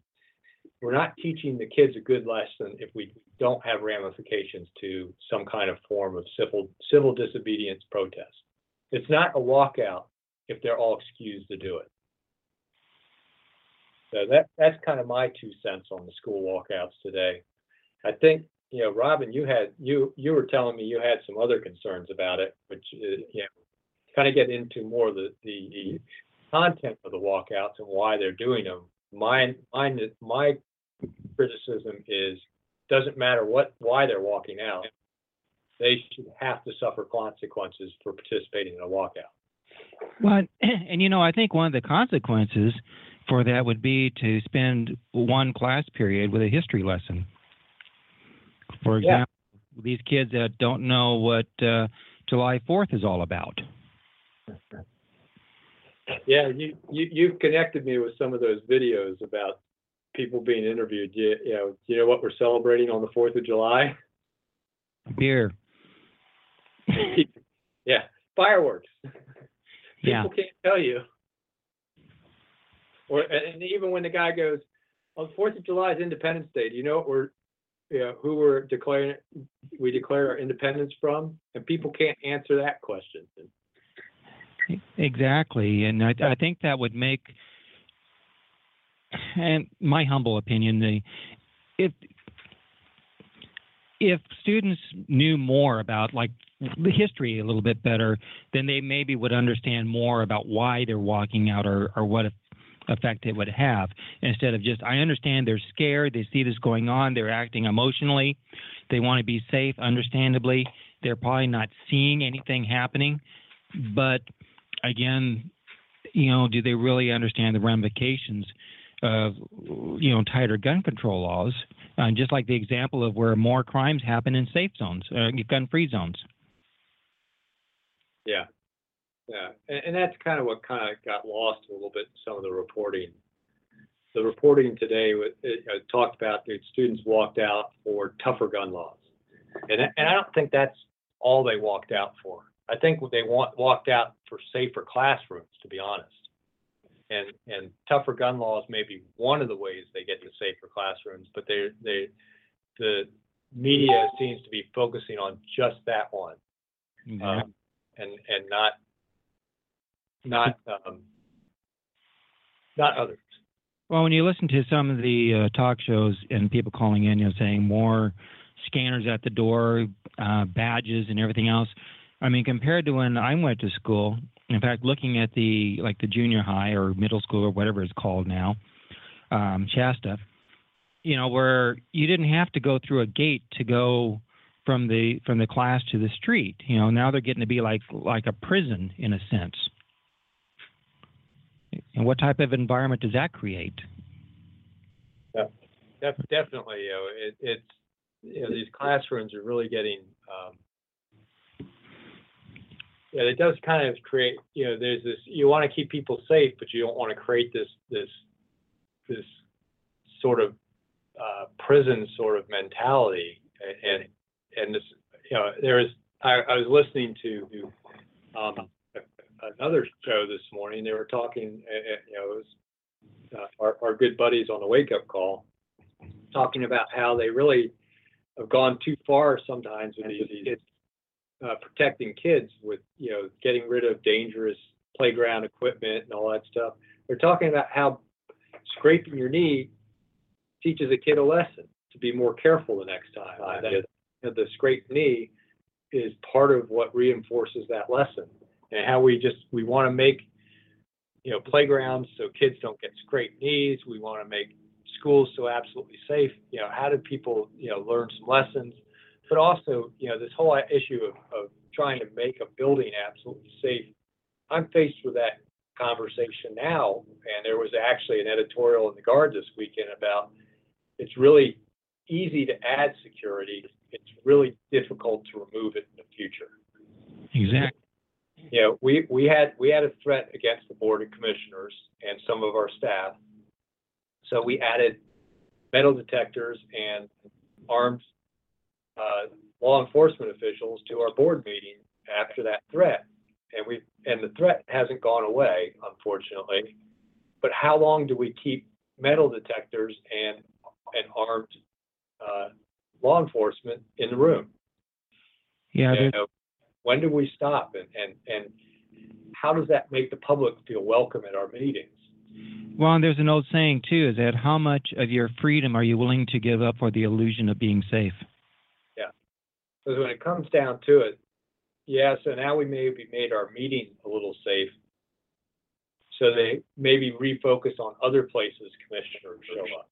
we're not teaching the kids a good lesson if we don't have ramifications to some kind of form of civil, civil disobedience protest. It's not a walkout if they're all excused to do it. So that, that's kind of my two cents on the school walkouts today. I think, you know, Robin, you had, you, you were telling me you had some other concerns about it, which, uh, you know, kind of get into more the, the, the content of the walkouts and why they're doing them. Mine, mine, my criticism is, doesn't matter what, why they're walking out. They should have to suffer consequences for participating in a walkout. Well, (clears throat) and you know, I think one of the consequences for that would be to spend one class period with a history lesson. For Yeah. example, these kids that don't know what uh, July 4th is all about. (laughs) Yeah, you, you, you've connected me with some of those videos about people being interviewed. You, you know, you know what we're celebrating on the Fourth of July? Beer. (laughs) Yeah, fireworks. Yeah. People can't tell you. Or, and even when the guy goes, on Fourth of July is Independence Day, do you know what we're, you know, who we're declaring, we declare our independence from? And people can't answer that question. Exactly, and I, I think that would make, and my humble opinion, the if if students knew more about like the history a little bit better, then they maybe would understand more about why they're walking out or or what effect it would have. Instead of just I understand they're scared, they see this going on, they're acting emotionally, they want to be safe, understandably, they're probably not seeing anything happening, but again, you know, do they really understand the ramifications of, you know, tighter gun control laws? Uh, just like the example of where more crimes happen in safe zones, uh, gun-free zones. Yeah, yeah, and, and that's kind of what kind of got lost a little bit in some of the reporting. The reporting today wa- it, uh, talked about the students walked out for tougher gun laws, and and I don't think that's all they walked out for. I think they want, walked out for safer classrooms, to be honest. And and tougher gun laws may be one of the ways they get to safer classrooms, but they they the media seems to be focusing on just that one um, and and not not um, not others. Well, when you listen to some of the uh, talk shows and people calling in, you know, saying more scanners at the door, uh, badges, and everything else. I mean, compared to when I went to school, in fact, looking at the like the junior high or middle school or whatever it's called now, um, Shasta, you know, where you didn't have to go through a gate to go from the from the class to the street. You know, now they're getting to be like like a prison in a sense. And what type of environment does that create? Def- definitely, you know, it, it's, you know, these classrooms are really getting, um, yeah, it does kind of create, you know, there's this, you want to keep people safe, but you don't want to create this, this, this sort of, uh, prison sort of mentality. And, and this, you know, there is, I, I was listening to, um, another show this morning. They were talking, you know, it was, uh, our, our good buddies on the wake up call talking about how they really have gone too far sometimes with these, these uh, protecting kids with you know getting rid of dangerous playground equipment and all that stuff. They're talking about how scraping your knee teaches a kid a lesson to be more careful the next time. That, you know, the scraped knee is part of what reinforces that lesson, and how we just we want to make you know playgrounds so kids don't get scraped knees. We want to make schools so absolutely safe. You know, how do people, you know, learn some lessons? But also, you know, this whole issue of, of trying to make a building absolutely safe. I'm faced with that conversation now, and there was actually an editorial in the Guard this weekend about it's really easy to add security. It's really difficult to remove it in the future. Exactly. You know, we, we had we had a threat against the board of commissioners and some of our staff so we added metal detectors and armed law enforcement officials to our board meeting after that threat. And we and the threat hasn't gone away, unfortunately. But how long do we keep metal detectors and and armed uh, law enforcement in the room? Yeah. When do we stop? And and and how does that make the public feel welcome at our meetings? Well, and there's an old saying too: is that how much of your freedom are you willing to give up for the illusion of being safe? Because when it comes down to it, yeah. So now we maybe made our meeting a little safe, so they maybe refocus on other places commissioners show up.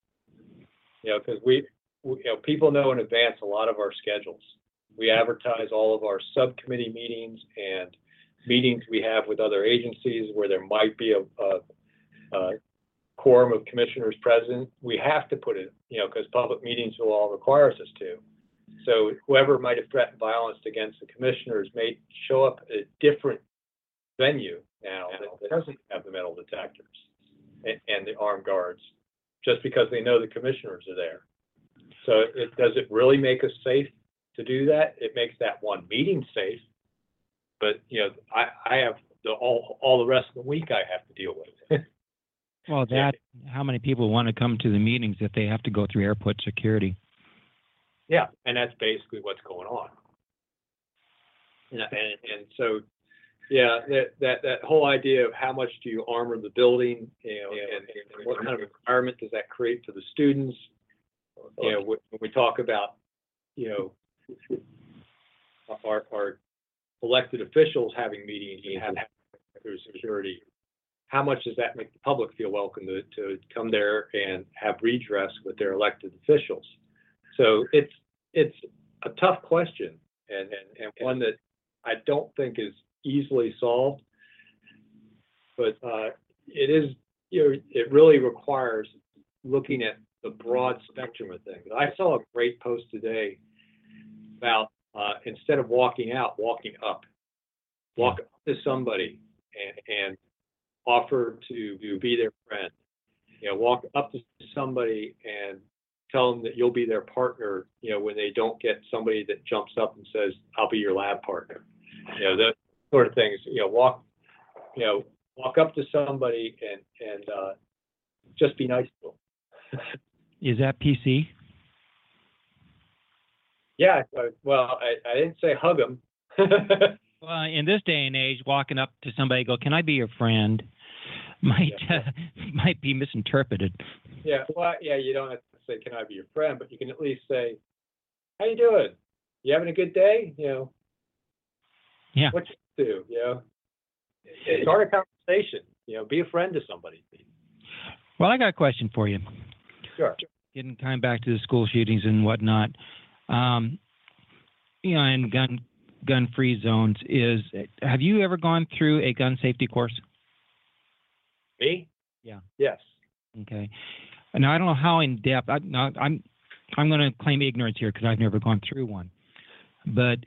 You know, because we, we, you know, people know in advance a lot of our schedules. We advertise all of our subcommittee meetings and meetings we have with other agencies where there might be a, a uh, quorum of commissioners present, we have to put it, you know, because public meetings will all requires us to. So whoever might have threatened violence against the commissioners may show up at a different venue now that doesn't have the metal detectors and, and the armed guards, just because they know the commissioners are there. So it, does it really make us safe to do that? It makes that one meeting safe. But, you know, I, I have the, all, all the rest of the week I have to deal with. Well, Yeah. that how many people want to come to the meetings if they have to go through airport security? Yeah, and that's basically what's going on. And, and, so, yeah, that, that, that whole idea of how much do you armor the building, you know, and, and what kind of environment does that create for the students? You know, when we talk about, you know, our, our elected officials having meetings and have, through security, how much does that make the public feel welcome to, to come there and have redress with their elected officials? So it's, it's a tough question and, and, and one that I don't think is easily solved. But, uh, it is, you know, it really requires looking at the broad spectrum of things. I saw a great post today about, uh, instead of walking out, walking up. Walk up to somebody and, and offer to be their friend. You know, walk up to somebody and tell them that you'll be their partner, you know, when they don't get somebody that jumps up and says, I'll be your lab partner. You know, those sort of things, you know, walk, you know, walk up to somebody and, and, uh, just be nice to them. (laughs) Is that PC? Yeah, well, I, I didn't say hug them. (laughs) Well, in this day and age, walking up to somebody, go, "Can I be your friend?" (laughs) might uh, might be misinterpreted. Yeah, well, yeah, you don't have to say, can I be your friend, but you can at least say, how you doing? You having a good day? You know, Yeah. what you do? You know, start a conversation. You know, be a friend to somebody. Well, I got a question for you. Sure. Getting kind of back to the school shootings and whatnot. Um, you know, and gun gun free zones is. Have you ever gone through a gun safety course? Me? Yeah. Yes. Okay. Now I don't know how in depth. I, now, I'm I'm going to claim ignorance here because I've never gone through one. But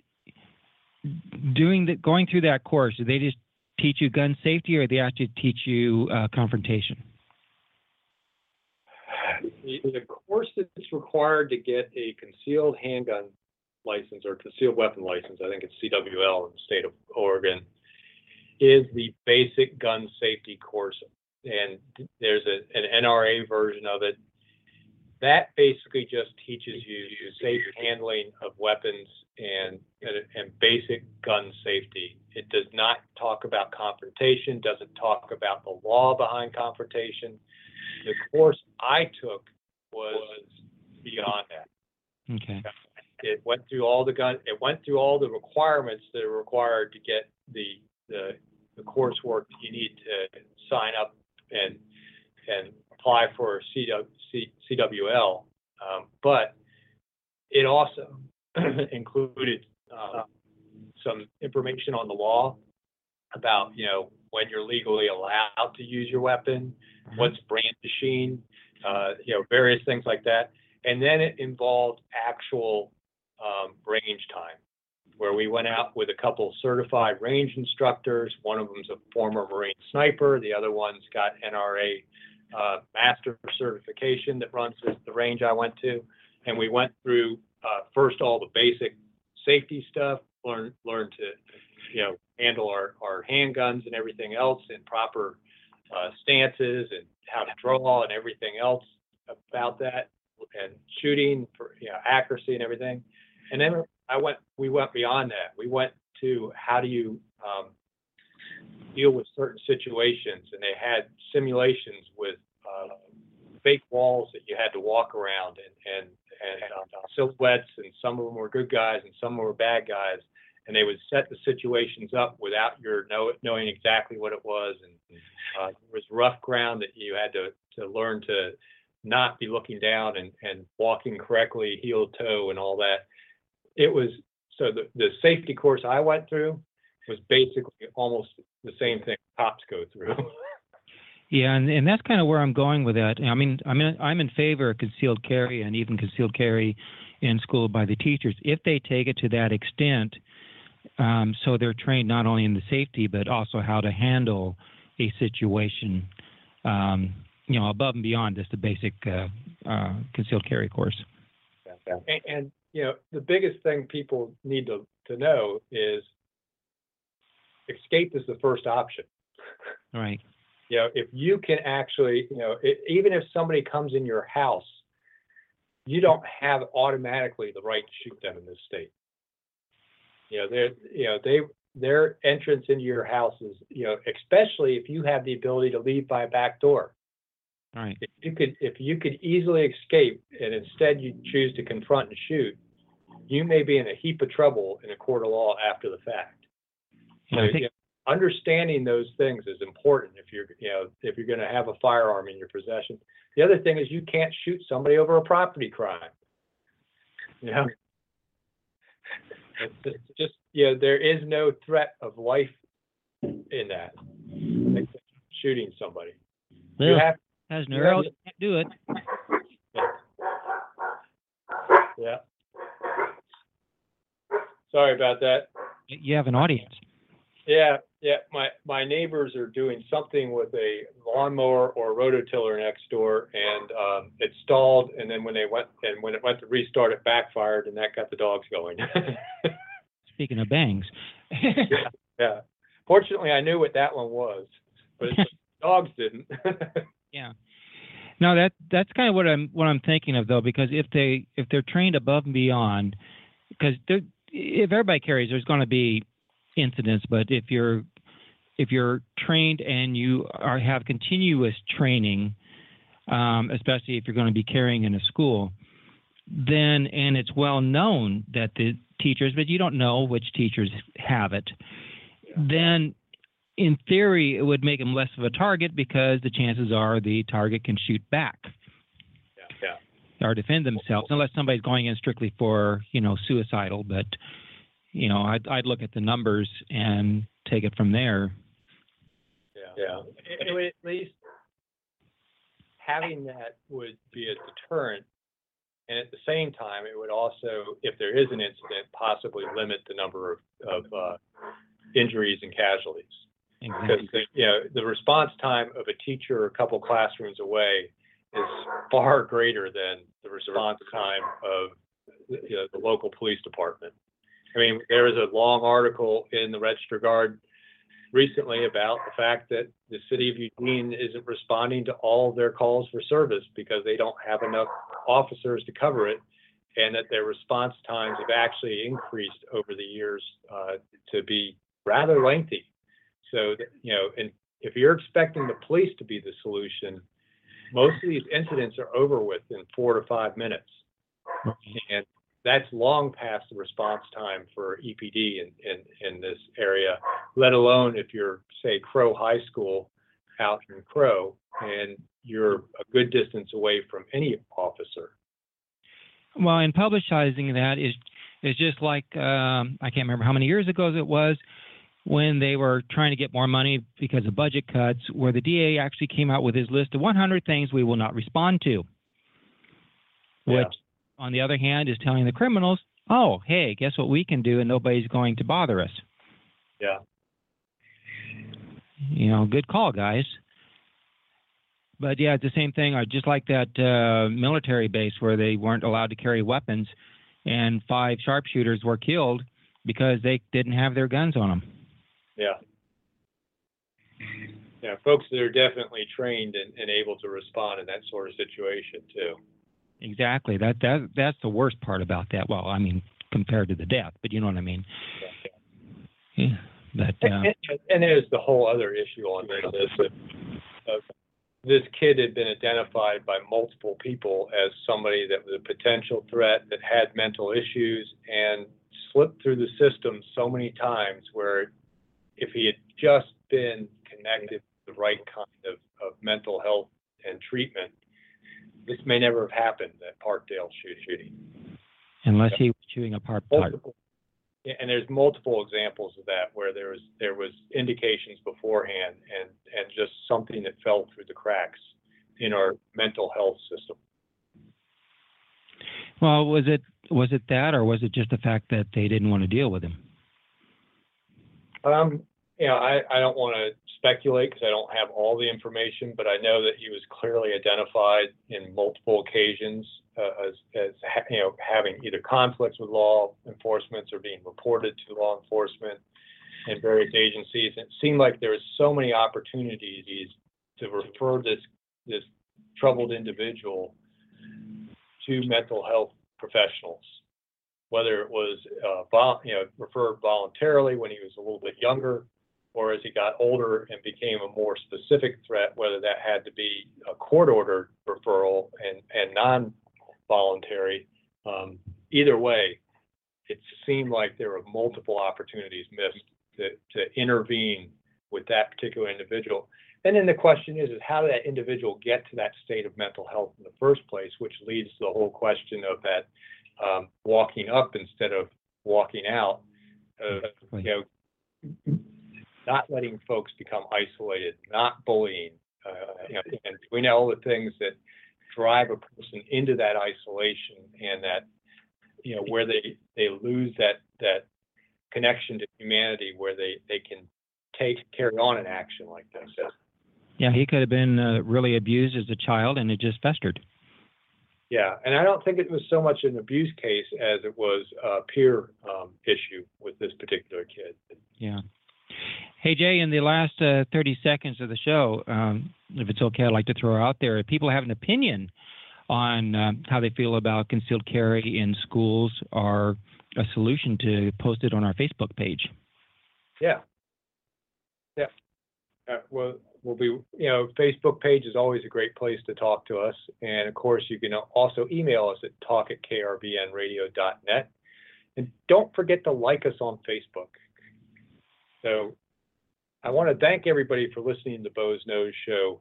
doing the going through that course, do they just teach you gun safety, or they actually teach you uh, confrontation? The course that's required to get a concealed handgun license or concealed weapon license, I think it's CWL in the state of Oregon, is the basic gun safety course. And there's a, an NRA version of it. That basically just teaches you safe handling of weapons and, and, basic gun safety. It does not talk about confrontation, doesn't talk about the law behind confrontation. The course I took was beyond that. Okay. It went through all the gun, it went through all the requirements that are required to get the, the, the coursework that you need to sign up and, and apply for CW, CWL. Um, but it also (clears throat) included, uh, some information on the law about, you know, when you're legally allowed to use your weapon, what's brandishing, uh, you know, various things like that. And then it involved actual um, range time, where we went out with a couple certified range instructors. One of them's a former Marine sniper. The other one's got NRA uh, master certification that runs the, range I went to. And we went through uh, first all the basic safety stuff, learn learn to, you know, handle our, our handguns and everything else in proper uh, stances and how to draw and everything else about that and shooting for you know accuracy and everything. And then I went we went beyond that. We went to how do you um, deal with certain situations and they had simulations with uh, fake walls that you had to walk around and and and um, silhouettes and some of them were good guys and some were bad guys and they would set the situations up without your know, knowing exactly what it was and uh, there was rough ground that you had to to learn to not be looking down and and walking correctly heel to toe and all that it was so the the safety course I went through was basically almost the same thing cops go through (laughs) Yeah, and, and that's kind of where I'm going with that. I mean, I mean, I'm in favor of concealed carry and even concealed carry in school by the teachers if they take it to that extent. Um, so they're trained not only in the safety but also how to handle a situation, um, you know, above and beyond just the basic uh, uh, concealed carry course. and, and you know the biggest thing people need to to know is escape is the first option Right. (laughs) you know, if you can actually, you know, it, even if somebody comes in your house, you don't have automatically the right to shoot them in this state. You know, they're, you know, they, their entrance into your house is, you know, especially if you have the ability to leave by a back door. Right. If you could, if you could easily escape and instead you choose to confront and shoot, you may be in a heap of trouble in a court of law after the fact. So, think you know, understanding those things is important if you're, you know, if you're gonna have a firearm in your possession. The other thing is you can't shoot somebody over a property crime. You know? It's just, you know, there is no threat of life in that, like shooting somebody. You have, has no you have do it. yeah. Sorry about that. You have an audience. Yeah, yeah, my, my neighbors are doing something with a lawnmower or rototiller next door and, um, it stalled and then when they went, and when it went to restart, it backfired and that got the dogs going. (laughs) Speaking of bangs. Yeah, yeah. fortunately, I knew what that one was, but dogs didn't. (laughs) Yeah. No, that that's kind of what I'm what I'm thinking of though, because if they if they're trained above and beyond, because if everybody carries, there's going to be incidents. But if you're if you're trained and you are have continuous training, um, especially if you're going to be carrying in a school, then and it's well known that the teachers, but you don't know which teachers have it, then in theory it would make them less of a target because the chances are the target can shoot back or defend themselves unless somebody's going in strictly for you know suicidal but you know i'd, I'd look at the numbers and take it from there yeah, yeah. It at least having that would be a deterrent. And at the same time, it would also, if there is an incident, possibly limit the number of, of, uh, injuries and casualties. Because, exactly. the- you know, the response time of a teacher a couple classrooms away is far greater than the response time of, you know, the local police department. I mean, there was a long article in the Register Guard recently about the fact that the city of Eugene isn't responding to all their calls for service because they don't have enough officers to cover it. And that their response times have actually increased over the years, uh, to be rather lengthy. So, you know, and if you're expecting the police to be the solution, most of these incidents are over with in four to five minutes. And that's long past the response time for EPD in, in, in this area, let alone if you're, say, Crow High School out in Crow and you're a good distance away from any officer. well and publicizing that is is just like um, i can't remember how many years ago it was when they were trying to get more money because of budget cuts where the da actually came out with his list of 100 things we will not respond to. Yeah. which on the other hand is telling the criminals oh hey guess what we can do and nobody's going to bother us. Yeah. you know good call guys. But yeah it's the same thing. I just like that uh, military base where they weren't allowed to carry weapons and five sharpshooters were killed because they didn't have their guns on them Yeah. Yeah, folks that are definitely trained and, and able to respond in that sort of situation too. exactly that that that's the worst part about that well i mean compared to the death but you know what i mean yeah. but uh, And, and- there's the whole other issue on this. of- of This kid had been identified by multiple people as somebody that was a potential threat, that had mental issues and slipped through the system so many times where if he had just been connected to the right kind of, of mental health and treatment, this may never have happened, that Parkdale shoot- shooting. unless he was chewing apart part multiple, and there's multiple examples of that where there was there was indications beforehand and and just something that fell through the cracks in our mental health system. well was it was it that or was it just the fact that they didn't want to deal with him Um, you know, I, I don't want to speculate because I don't have all the information, but I know that he was clearly identified in multiple occasions uh, as, as ha- you know having either conflicts with law enforcement or being reported to law enforcement and various agencies. It seemed like there was so many opportunities to refer this this troubled individual to mental health professionals whether it was uh, vol- you know referred voluntarily when he was a little bit younger, or as he got older and became a more specific threat, whether that had to be a court-ordered referral and and non-voluntary. Um, either way, it seemed like there were multiple opportunities missed to to intervene with that particular individual. And then the question is, is how did that individual get to that state of mental health in the first place, which leads to the whole question of that um, walking up instead of walking out, of, you know, not letting folks become isolated, not bullying, uh, you know, and we know all the things that drive a person into that isolation and that, you know, where they, they lose that, that connection to humanity where they, they can take, carry on an action like this. yeah he could have been uh, really abused as a child and it just festered Yeah, and I don't think it was so much an abuse case as it was a peer um, issue with this particular kid. Yeah. Hey, Jay, in the last uh, 30 seconds of the show, um, if it's okay, I'd like to throw out there if people have an opinion on um, how they feel about concealed carry in schools or a solution to post it on our Facebook page. Yeah. Yeah. Uh, well, we'll be, you know, Facebook page is always a great place to talk to us. And of course, you can also email us at talk at krbnradio.net. And don't forget to like us on Facebook. So I want to thank everybody for listening to Boze Noze Show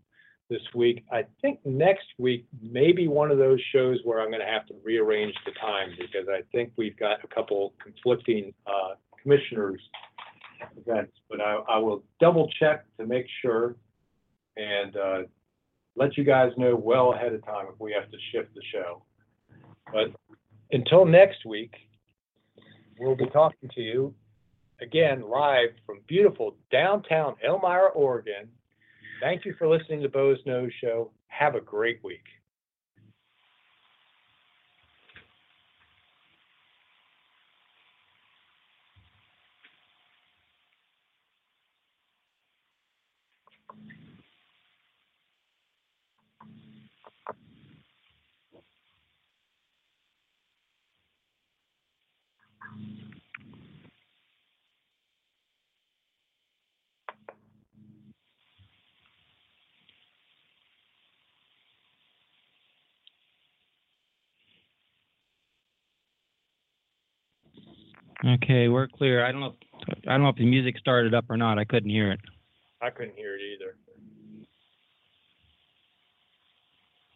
this week. I think next week may be one of those shows where I'm going to have to rearrange the time because I think we've got a couple conflicting uh, commissioners events, but I, I will double check to make sure and uh, let you guys know well ahead of time if we have to shift the show. But until next week, we'll be talking to you again live from beautiful downtown Elmira, Oregon. Thank you for listening to Boze Noze Show. Have a great week. Okay, we're clear. I don't know. If, I don't know if the music started up or not. I couldn't hear it. I couldn't hear it either.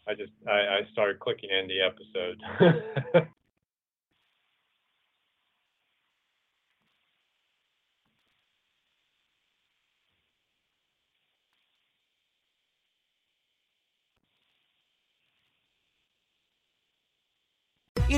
I just I, I started clicking in the episode. (laughs) It